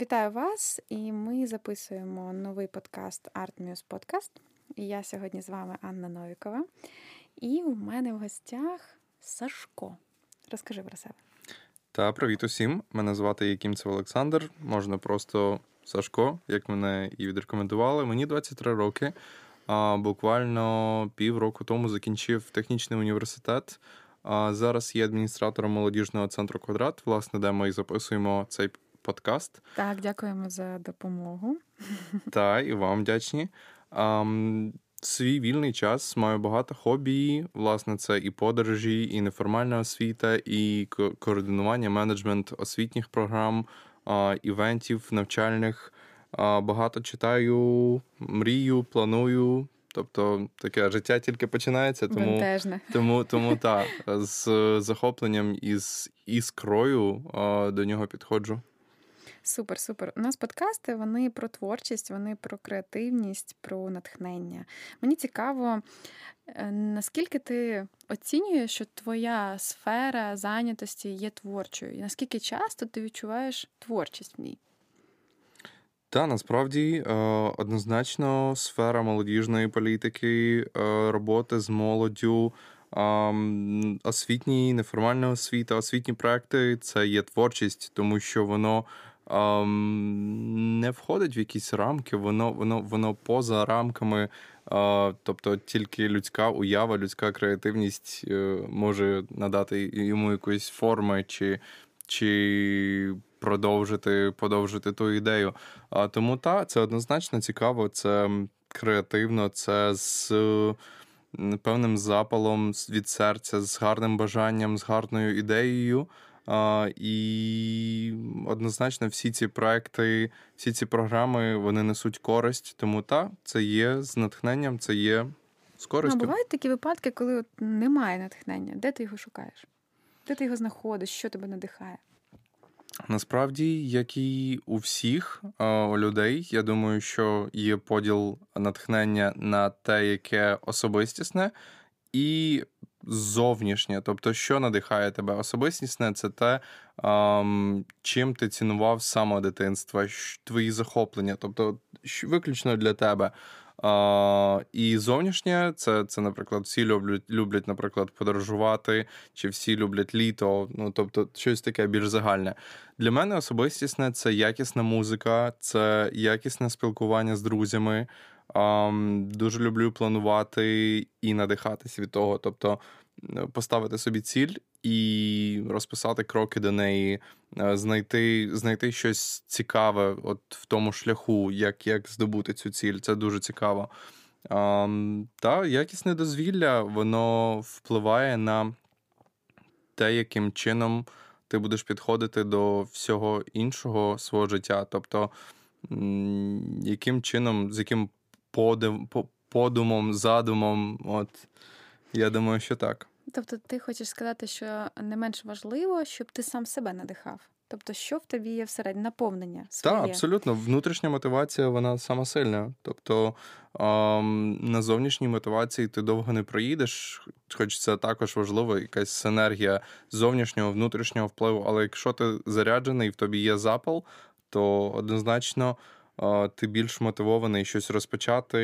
Вітаю вас! І ми записуємо новий подкаст Art Muse Podcast. І я сьогодні з вами Анна Новікова. І у мене в гостях Сашко. Розкажи про себе. Та привіт усім. Мене звати Якимцев Олександр. Можна просто Сашко, як мене і відрекомендували. Мені 23 роки. А буквально півроку тому закінчив технічний університет. Зараз є адміністратором молодіжного центру Квадрат, власне, де ми записуємо цей подкаст. Так, дякуємо за допомогу. Так, і вам вдячні. А, Свій вільний час маю багато хобі. Власне, це і подорожі, і неформальна освіта, і координування, менеджмент освітніх програм, івентів, навчальних. Багато читаю, мрію, планую. Тобто таке життя тільки починається, тому Бентежне. тому, тому так, з захопленням і з іскрою до нього підходжу. Супер, супер. У нас подкасти вони про творчість, вони про креативність, про натхнення. Мені цікаво, е, наскільки ти оцінюєш, що твоя сфера зайнятості є творчою, і наскільки часто ти відчуваєш творчість в ній? Та насправді е, однозначно сфера молодіжної політики, е, роботи з молоддю, освітні, неформальна освіта, освітні проекти це є творчість, тому що воно не входить в якісь рамки, воно воно, воно поза рамками. Тобто тільки людська уява, людська креативність е, може надати йому якоїсь форми чи чи продовжити подовжити ту ідею. А Тому та, це однозначно цікаво, це креативно, це з певним запалом від серця, з гарним бажанням, з гарною ідеєю. І однозначно всі ці проекти, всі ці програми вони несуть користь. Тому та це є з натхненням, це є з користю. Ну, бувають такі випадки, коли от немає натхнення. Де ти його шукаєш? Де ти його знаходиш? Що тебе надихає? Насправді, як і у всіх у людей, я думаю, що є поділ натхнення на те, яке особистісне, і зовнішнє. Тобто, що надихає тебе? Особистісне це те, чим ти цінував з самого дитинства, твої захоплення, тобто виключно для тебе. А, І зовнішнє це, це, наприклад, всі люблять, люблять, наприклад, подорожувати, чи всі люблять літо, ну тобто щось таке більш загальне. Для мене особистісне це якісна музика, це якісне спілкування з друзями. Дуже люблю планувати і надихатись від того. Тобто поставити собі ціль і розписати кроки до неї, е, знайти знайти щось цікаве от в тому шляху, як як здобути цю ціль. Це дуже цікаво. Та якісне дозвілля, воно впливає на те, яким чином ти будеш підходити до всього іншого свого життя. Тобто, яким чином, з яким подив, подумом, задумом, от я думаю, що так. Тобто, ти хочеш сказати, що не менш важливо, щоб ти сам себе надихав. Тобто, що в тобі є всередині наповнення? своє? Так, абсолютно. Внутрішня мотивація, вона сама сильна. Тобто ем, на зовнішній мотивації ти довго не проїдеш, хоч це також важливо, якась синергія зовнішнього, внутрішнього впливу. Але якщо ти заряджений, в тобі є запал, то однозначно ти більш мотивований щось розпочати.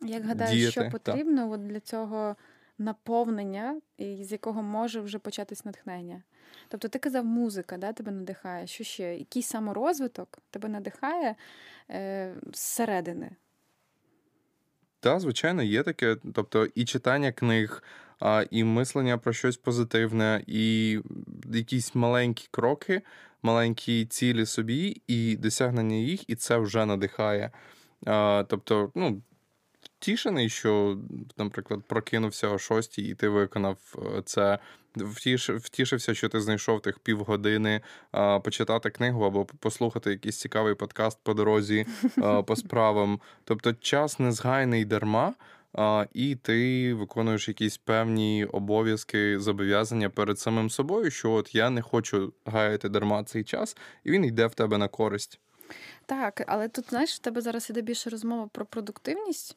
Як гадаєш, діяти. що потрібно от для цього? наповнення, з якого може вже початись натхнення. Тобто ти казав, музика да, тебе надихає. Що ще? Якийсь саморозвиток тебе надихає е, зсередини. Так, звичайно, є таке. Тобто і читання книг, і мислення про щось позитивне, і якісь маленькі кроки, маленькі цілі собі, і досягнення їх, і це вже надихає. А, Тобто, ну, втішений, що, наприклад, прокинувся о шостій, і ти виконав е, це. Втішився, що ти знайшов тих півгодини почитати книгу або послухати якийсь цікавий подкаст по дорозі по справам. Тобто час не згайний і ти виконуєш якісь певні обов'язки, зобов'язання перед самим собою, що от я не хочу гаяти дарма цей час, і він йде в тебе на користь. Так, але тут, знаєш, в тебе зараз іде більше розмова про продуктивність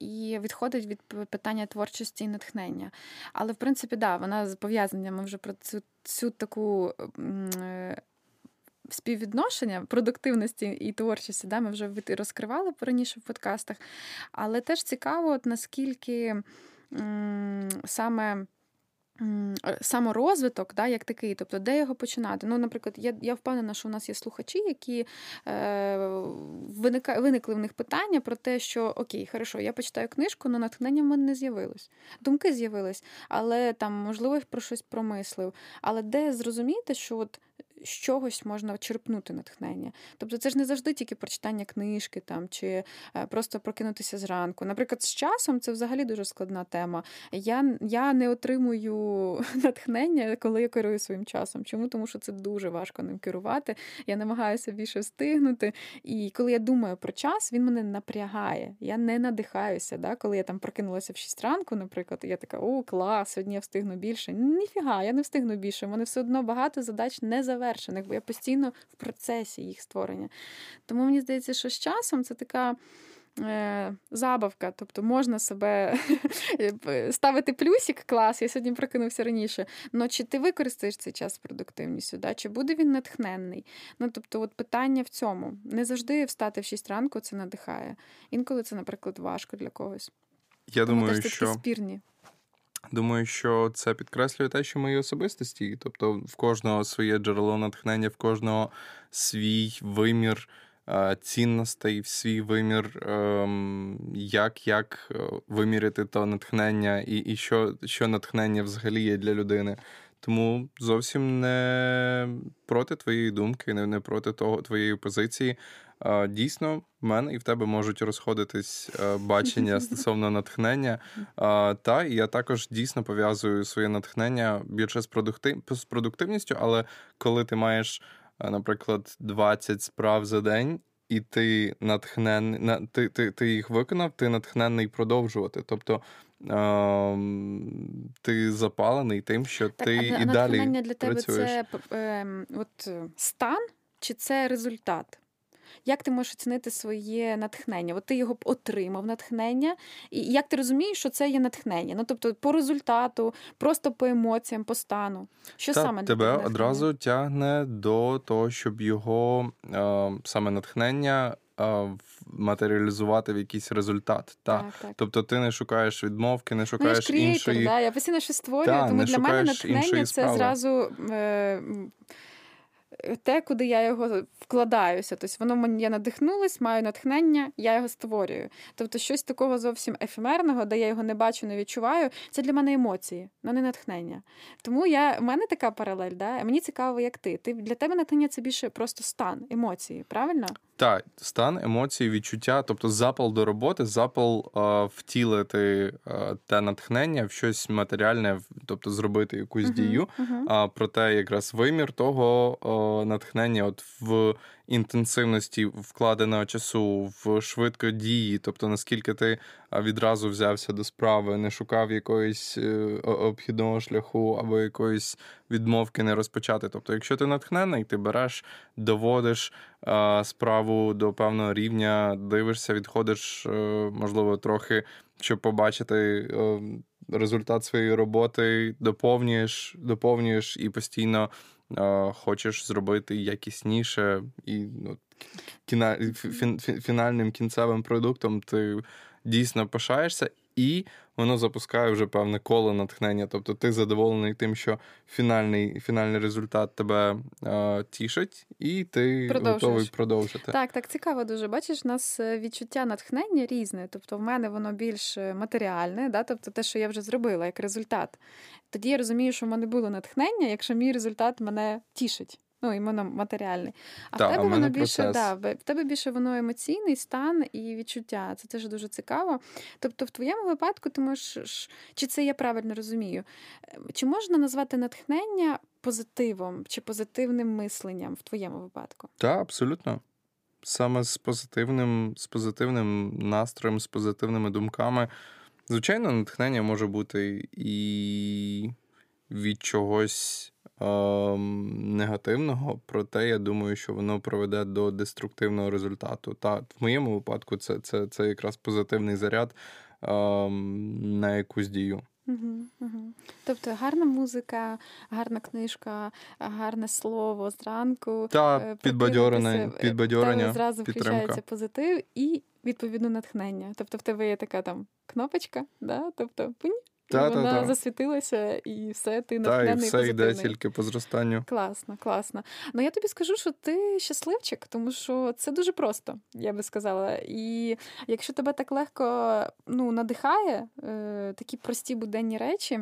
і відходить від питання творчості і натхнення. Але, в принципі, да, вона пов'язана. Ми вже про цю цю таку е, співвідношення продуктивності і творчості. Да, Ми вже розкривали раніше в подкастах. Але теж цікаво, от наскільки м- саме. Е, саморозвиток, да, як такий, тобто, де його починати? Ну, Наприклад, я я впевнена, що у нас є слухачі, які е, виника, виникли в них питання про те, що окей, хорошо, я почитаю книжку, але натхнення в мене не з'явилось. Думки з'явились, але там, можливо, про щось промислив. Але де зрозуміти, що от з чогось можна черпнути натхнення. Тобто це ж не завжди тільки прочитання книжки там, чи е, просто прокинутися зранку. Наприклад, з часом це взагалі дуже складна тема. Я я не отримую натхнення, коли я керую своїм часом. Чому? Тому що це дуже важко ним керувати. Я намагаюся більше встигнути. І коли я думаю про час, він мене напрягає. Я не надихаюся. Да? Коли я там прокинулася в 6 ранку, наприклад, я така, о, клас, сьогодні я встигну більше. Ніфіга, я не встигну більше. У мене все одно багато задач не завершено завершених, бо я постійно в процесі їх створення. Тому мені здається, що з часом це така. Е, забавка, тобто можна себе ставити плюсик, клас, я сьогодні прокинувся раніше. Ну чи ти використаєш цей час з продуктивністю? Да? Чи буде він натхненний? Ну тобто, от питання в цьому. Не завжди встати в 6 ранку це надихає. Інколи це, наприклад, важко для когось. Я Тому думаю, що... спірні. Думаю, що це підкреслює те, що є особистості. Тобто, в кожного своє джерело натхнення, в кожного свій вимір е, цінностей, свій вимір, ем, як як е, виміряти то натхнення, і і що, що натхнення взагалі є для людини. Тому зовсім не проти твоєї думки, не проти того твоєї позиції. Дійсно, в мене і в тебе можуть розходитись е, бачення стосовно натхнення. Та і я також дійсно пов'язую своє натхнення більше з продуктив... з продуктивністю, але коли ти маєш, е, наприклад, 20 справ за день. І ти натхнен, ти, ти, ти їх виконав, ти натхненний продовжувати. Тобто е, ти запалений тим, що так, ти а, і далі. Для тебе працюєш. це е, от, стан чи це результат? Як ти можеш оцінити своє натхнення? От ти його отримав натхнення, і як ти розумієш, що це є натхнення? Ну тобто, по результату, просто по емоціям, по стану. Що Та, саме тебе натхнення? одразу тягне до того, щоб його е, саме натхнення. Матеріалізувати в якийсь результат. Та. Так, так. Тобто ти не шукаєш відмовки, не шукаєш ну, я ж креатор, іншої... да, Я постійно щось створюю, та, тому для мене натхнення це зразу е, те, куди я його вкладаюся. Тобто воно мені я надихнулась, маю натхнення, я його створюю. Тобто, щось такого зовсім ефемерного, де я його не бачу, не відчуваю, це для мене емоції, але не натхнення. Тому я, в мене така паралель, да? мені цікаво, як ти. Ти Для тебе натхнення це більше просто стан, емоції, правильно? Так, стан, емоції, відчуття, тобто запал до роботи, запал а, втілити а, те натхнення в щось матеріальне, тобто зробити якусь uh-huh, дію. Uh-huh. А проте якраз вимір того натхнення, от в інтенсивності вкладеного часу, в швидкодії, тобто наскільки ти відразу взявся до справи, не шукав якоїсь е, обхідного шляху або якоїсь відмовки не розпочати. Тобто, якщо ти натхнений, ти береш, доводиш справу до певного рівня, дивишся, відходиш, е, можливо, трохи, щоб побачити. Е, результат своєї роботи доповнюєш, доповнюєш і постійно хочеш зробити якісніше, і ну, кіна, фін, фінальним кінцевим продуктом ти дійсно пишаєшся, і воно запускає вже певне коло натхнення. Тобто ти задоволений тим, що фінальний фінальний результат тебе е, тішить, і ти готовий продовжити. Так, так цікаво дуже. Бачиш, у нас е, відчуття натхнення різне. Тобто, в мене воно більш е, матеріальне, да? тобто те, що я вже зробила як результат. Тоді я розумію, що в мене було натхнення, якщо мій результат мене тішить. Ну, іменно матеріальний. А да, в тебе воно більше да, в тебе більше воно емоційний стан і відчуття. Це теж дуже цікаво. Тобто, в твоєму випадку ти можеш, чи це я правильно розумію, чи можна назвати натхнення позитивом чи позитивним мисленням в твоєму випадку? Так, абсолютно. Саме з позитивним, з позитивним настроєм, з позитивними думками. Звичайно, натхнення може бути і від чогось негативного, проте я думаю, що воно проведе до деструктивного результату. Та в моєму випадку це це, це якраз позитивний заряд ем, на якусь дію. Угу, угу. Тобто гарна музика, гарна книжка, гарне слово зранку. Та підбадьорення, підбадьорення зразу підтримка. включається позитив і відповідно натхнення. Тобто в тебе є така там кнопочка, да? тобто пунь, та, вона та, та. засвітилася, і все, ти натхнений і все йде тільки по зростанню. Класно, класно. Ну я тобі скажу, що ти щасливчик, тому що це дуже просто, я би сказала. І якщо тебе так легко ну, надихає е, такі прості буденні речі.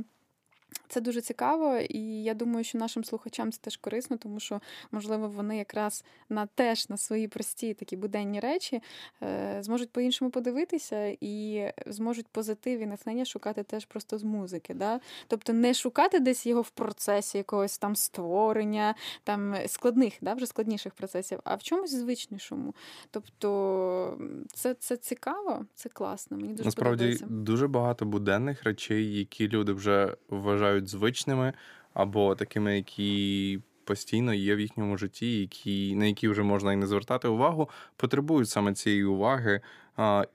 Це дуже цікаво, і я думаю, що нашим слухачам це теж корисно, тому що, можливо, вони якраз на теж на свої прості такі буденні речі е, зможуть по-іншому подивитися і зможуть позитив і натхнення шукати теж просто з музики. Да? Тобто не шукати десь його в процесі якогось там створення, там складних, да, вже складніших процесів, а в чомусь звичнішому. Тобто це це цікаво, це класно. Мені дуже Насправді подобається. дуже багато буденних речей, які люди вже вважають вважають звичними, або такими, які постійно є в їхньому житті, які, на які вже можна і не звертати увагу, потребують саме цієї уваги.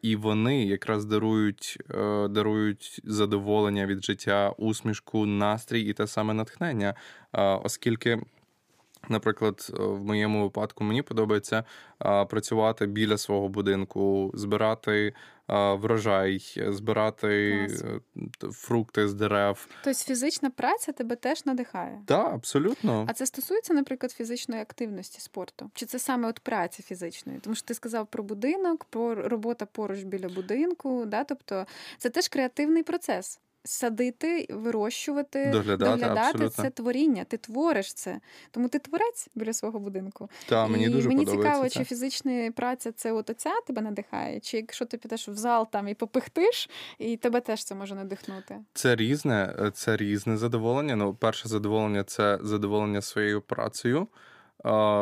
І вони якраз дарують е, дарують задоволення від життя, усмішку, настрій і те саме натхнення. Оскільки, наприклад, в моєму випадку мені подобається працювати біля свого будинку, збирати врожай, збирати Клас. Е, фрукти з дерев. Тобто фізична праця тебе теж надихає? Так, абсолютно. А це стосується, наприклад, фізичної активності спорту? Чи це саме от праці фізичної? Тому що ти сказав про будинок, про робота поруч біля будинку, да? тобто це теж креативний процес садити, вирощувати, доглядати, доглядати це творіння. Ти твориш це. Тому ти творець біля свого будинку. Та, мені і дуже мені цікаво, це. чи фізична праця це от оця тебе надихає, чи якщо ти підеш в зал там і попихтиш, і тебе теж це може надихнути. Це різне, це різне задоволення. Ну, перше задоволення це задоволення своєю працею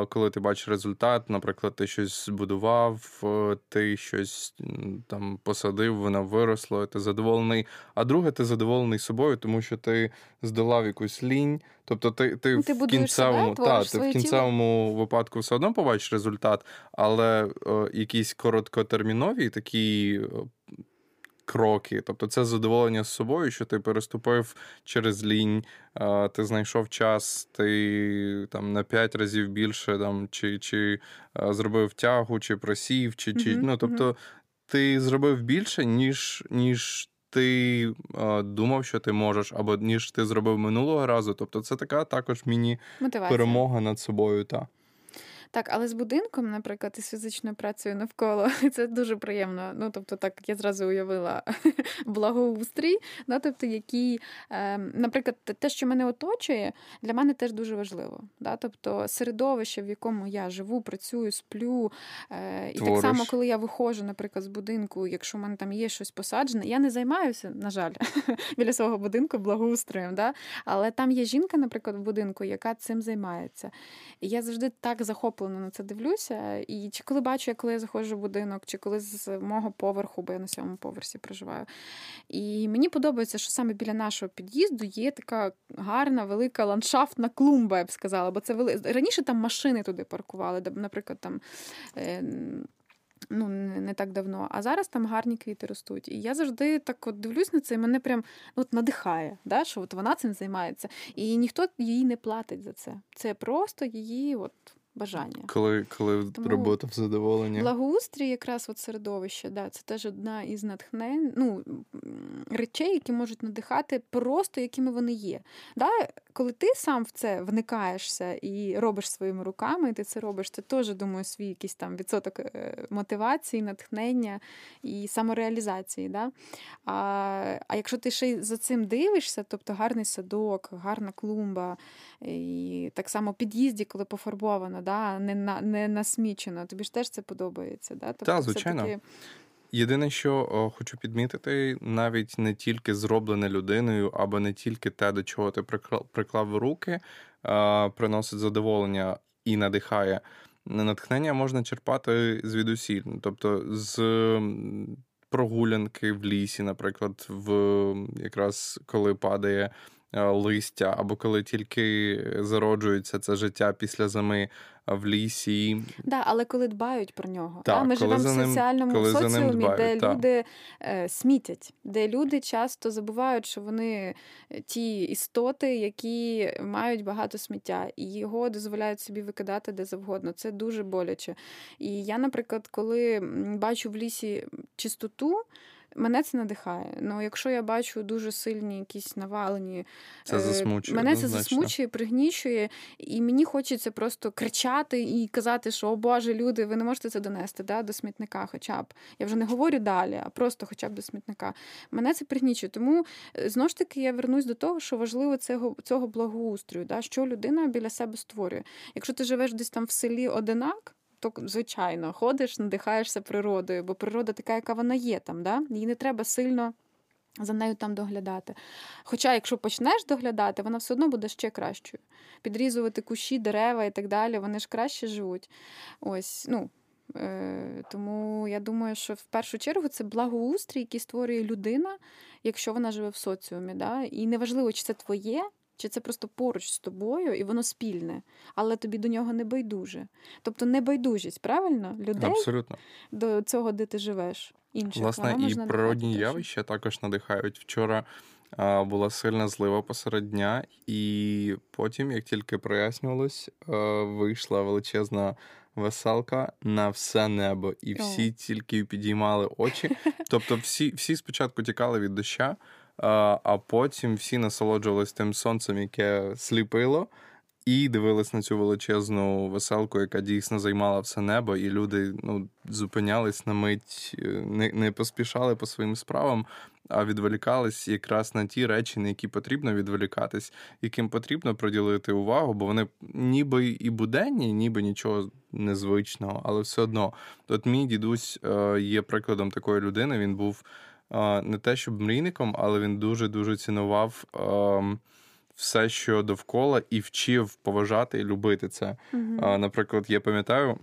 коли ти бачиш результат, наприклад, ти щось збудував, е, ти щось там посадив, воно виросло, ти задоволений. А друге, ти задоволений собою, тому що ти здолав якусь лінь. Тобто ти ти, ну, ти в кінцевому себе, та, ти в кінцевому тіло. випадку все одно побачиш результат, але е, якісь короткотермінові такі е, кроки. Тобто це задоволення з собою, що ти переступив через лінь, ти знайшов час, ти там на п'ять разів більше там, чи чи зробив тягу, чи просів, чи, чи mm-hmm. ну, тобто ти зробив більше, ніж ніж. Ти а, думав, що ти можеш, або ніж ти зробив минулого разу. Тобто, це така також міні-перемога над собою. Та. Так, але з будинком, наприклад, і з фізичною працею навколо це дуже приємно. Ну тобто, так я зразу уявила благоустрій, да, тобто, який, е, наприклад, те, що мене оточує, для мене теж дуже важливо. Да? Тобто середовище, в якому я живу, працюю, сплю. Е, і так само, коли я виходжу, наприклад, з будинку, якщо в мене там є щось посаджене, я не займаюся, на жаль, біля свого будинку благоустроєм. Да? Але там є жінка, наприклад, в будинку, яка цим займається. І я завжди так захоплююся захоплено на це дивлюся. І чи коли бачу, коли я заходжу в будинок, чи коли з мого поверху, бо я на сьомому поверсі проживаю. І мені подобається, що саме біля нашого під'їзду є така гарна, велика ландшафтна клумба, я б сказала. Бо це вели... раніше там машини туди паркували, наприклад, там. Е, ну, не так давно, а зараз там гарні квіти ростуть. І я завжди так от дивлюсь на це, і мене прям ну, от надихає, да, що от вона цим займається. І ніхто їй не платить за це. Це просто її от бажання. Коли коли Тому робота в задоволення. Благоустрій, якраз от середовище, да, це теж одна із натхнень, ну, речей, які можуть надихати просто якими вони є. Да? Коли ти сам в це вникаєшся і робиш своїми руками, і ти це робиш, це теж, думаю, свій якийсь там відсоток е, мотивації, натхнення і самореалізації. Да? А а якщо ти ще й за цим дивишся, тобто гарний садок, гарна клумба, і так само під'їзді, коли пофарбовано, да, не на, не насмічено. Тобі ж теж це подобається. Да? Тобто, Так, звичайно. Таки... Єдине, що о, хочу підмітити, навіть не тільки зроблене людиною, або не тільки те, до чого ти приклав, приклав руки, приносить задоволення і надихає. Натхнення можна черпати звідусіль. Тобто з прогулянки в лісі, наприклад, в якраз коли падає листя, або коли тільки зароджується це життя після зими в лісі. Да, але коли дбають про нього. Так, Ми живемо в соціальному коли соціумі, дбають, де так. люди е, смітять, де люди часто забувають, що вони е, ті істоти, які мають багато сміття, і його дозволяють собі викидати де завгодно. Це дуже боляче. І я, наприклад, коли бачу в лісі чистоту. Мене це надихає. Ну, якщо я бачу дуже сильні якісь навалені Це Е, засмучує. Мене це однозначно. засмучує, пригнічує, і мені хочеться просто кричати і казати, що о Боже, люди, ви не можете це донести да, до смітника, хоча б. Я вже не говорю далі, а просто хоча б до смітника. Мене це пригнічує. Тому е, знову ж таки я вернусь до того, що важливо цього, цього благоустрою, да, що людина біля себе створює. Якщо ти живеш десь там в селі одинак. То, звичайно, ходиш, надихаєшся природою, бо природа така, яка вона є там, да? їй не треба сильно за нею там доглядати. Хоча, якщо почнеш доглядати, вона все одно буде ще кращою. Підрізувати кущі, дерева і так далі, вони ж краще живуть. Ось, ну. Е, тому я думаю, що в першу чергу це благоустрій, який створює людина, якщо вона живе в соціумі. Да? І неважливо, чи це твоє, чи це просто поруч з тобою, і воно спільне, але тобі до нього не байдуже. Тобто небайдужість, правильно? Людей Абсолютно. до цього, де ти живеш. Інших, Власне, і природні явища також надихають. Вчора а, була сильна злива посеред дня, і потім, як тільки прояснювалось, а, вийшла величезна веселка на все небо, і всі тільки підіймали очі. Тобто, всі, всі спочатку тікали від доща, а, потім всі насолоджувались тим сонцем, яке сліпило. І дивились на цю величезну веселку, яка дійсно займала все небо, і люди ну, зупинялись на мить, е, не, не поспішали по своїм справам, а відволікались якраз на ті речі, на які потрібно відволікатись, яким потрібно приділити увагу, бо вони ніби і буденні, ніби нічого незвичного, але все одно. От мій дідусь е, є прикладом такої людини. Він був не те, щоб мрійником, але він дуже дуже цінував. е, все, що довкола, і вчив поважати і любити це. Наприклад, я пам'ятаю,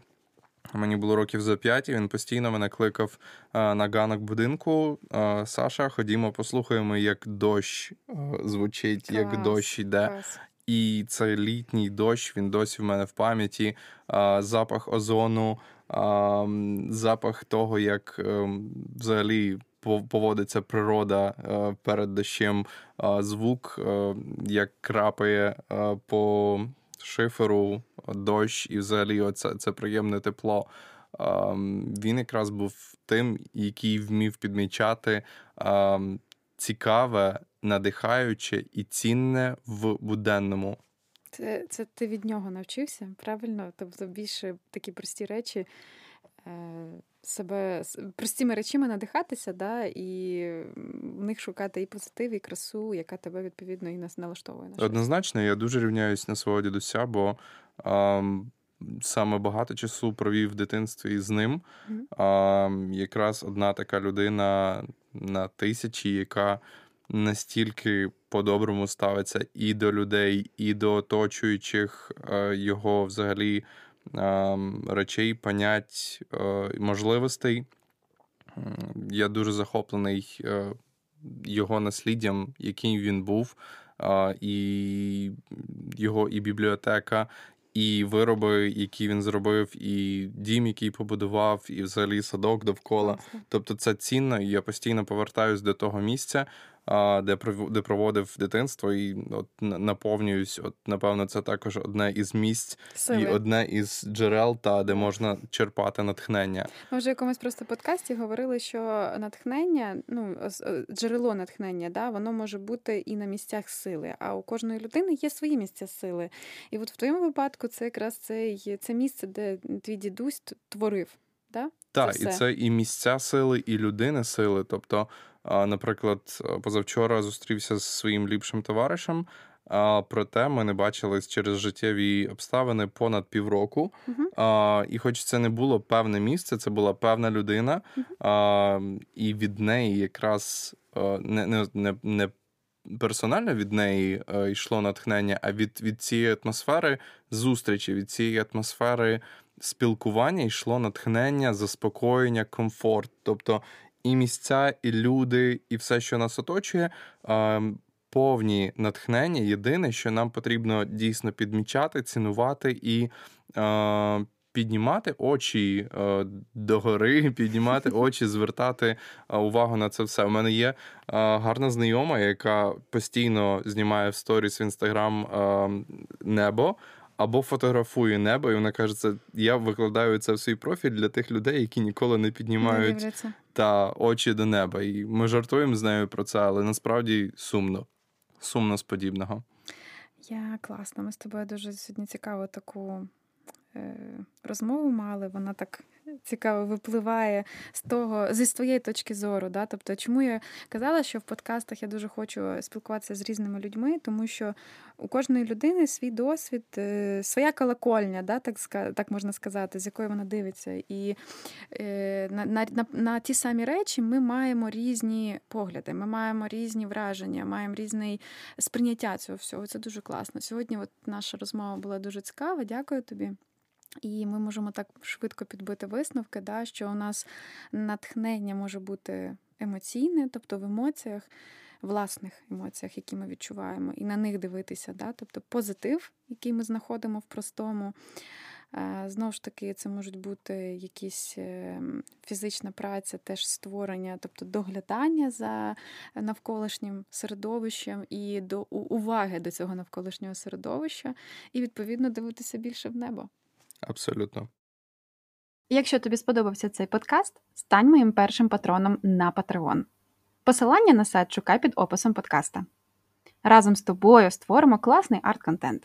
мені було років за п'ять, і він постійно мене кликав а, на ганок будинку. А, Саша, ходімо, послухаємо, як дощ а, звучить, як дощ йде. клас. І цей літній дощ він досі в мене в пам'яті. Запах озону, а, запах того, як ем, взагалі поводиться природа е, перед дощем, звук, е, як крапає е, по шиферу дощ, і взагалі оце це приємне тепло. Він якраз був тим, який вмів підмічати цікаве, надихаюче і цінне в буденному. Це, це ти від нього навчився, правильно? Тобто більше такі прості речі. Е, себе простими речами надихатися, да, і в них шукати і позитив, і красу, яка тебе відповідно і нас налаштовує. на. Однозначно, я дуже рівняюсь на свого дідуся, бо ем, саме багато часу провів в дитинстві з ним. Мгм. Ем, якраз одна така людина на тисячі, яка настільки по-доброму ставиться і до людей, і до оточуючих е, його взагалі речей, понять, е, можливостей. Я дуже захоплений е, його насліддям, яким він був, і його і бібліотека, і вироби, які він зробив, і дім, який побудував, і взагалі садок довкола. Тобто це цінно, і я постійно повертаюсь до того місця, де де проводив дитинство, і от наповнююсь. От напевно, це також одне із місць Сили. і одне із джерел, та де можна черпати натхнення. Ми вже в якомусь просто подкасті говорили, що натхнення, ну е, джерело натхнення, да, воно може бути і на місцях сили. А у кожної людини є свої місця сили. І от в твоєму випадку це якраз це, це місце, де твій дідусь творив. Да? Так, Це і все. це і місця сили, і людини сили. Тобто, наприклад, позавчора зустрівся з своїм ліпшим товаришем, а, проте ми не бачились через життєві обставини понад півроку. А, І хоч це не було певне місце, це була певна людина, а, і від неї якраз не, не, не, не персонально від неї йшло натхнення, а від, від цієї атмосфери зустрічі, від цієї атмосфери спілкування йшло натхнення, заспокоєння, комфорт. Тобто і місця, і люди, і все, що нас оточує, повні натхнення. Єдине, що нам потрібно дійсно підмічати, цінувати і піднімати очі догори, піднімати очі, звертати увагу на це все. У мене є гарна знайома, яка постійно знімає в сторіс в інстаграм небо. Або фотографує небо, і вона каже, це я викладаю це в свій профіль для тих людей, які ніколи не піднімають. Та очі до неба. І ми жартуємо з нею про це, але насправді сумно. Сумно з подібного. Я класно. Ми з тобою дуже сьогодні цікаву таку е, розмову мали. Вона так цікаво випливає з того, зі своєї точки зору. Да? Тобто, чому я казала, що в подкастах я дуже хочу спілкуватися з різними людьми, тому що у кожної людини свій досвід, е, своя колокольня, да? так, так можна сказати, з якої вона дивиться. І е, на, на, на, на ті самі речі ми маємо різні погляди, ми маємо різні враження, маємо різне сприйняття цього всього. Це дуже класно. Сьогодні от наша розмова була дуже цікава. Дякую тобі. І ми можемо так швидко підбити висновки, да, що у нас натхнення може бути емоційне, тобто в емоціях, власних емоціях, які ми відчуваємо, і на них дивитися. Да, тобто позитив, який ми знаходимо в простому. Е, Знову ж таки, це можуть бути якісь е, фізична праця, теж створення, тобто доглядання за навколишнім середовищем і до уваги до цього навколишнього середовища, і відповідно дивитися більше в небо. Абсолютно. Якщо тобі сподобався цей подкаст, стань моїм першим патроном на Patreon. Посилання на сайт шукай під описом подкаста. Разом з тобою створимо класний арт-контент.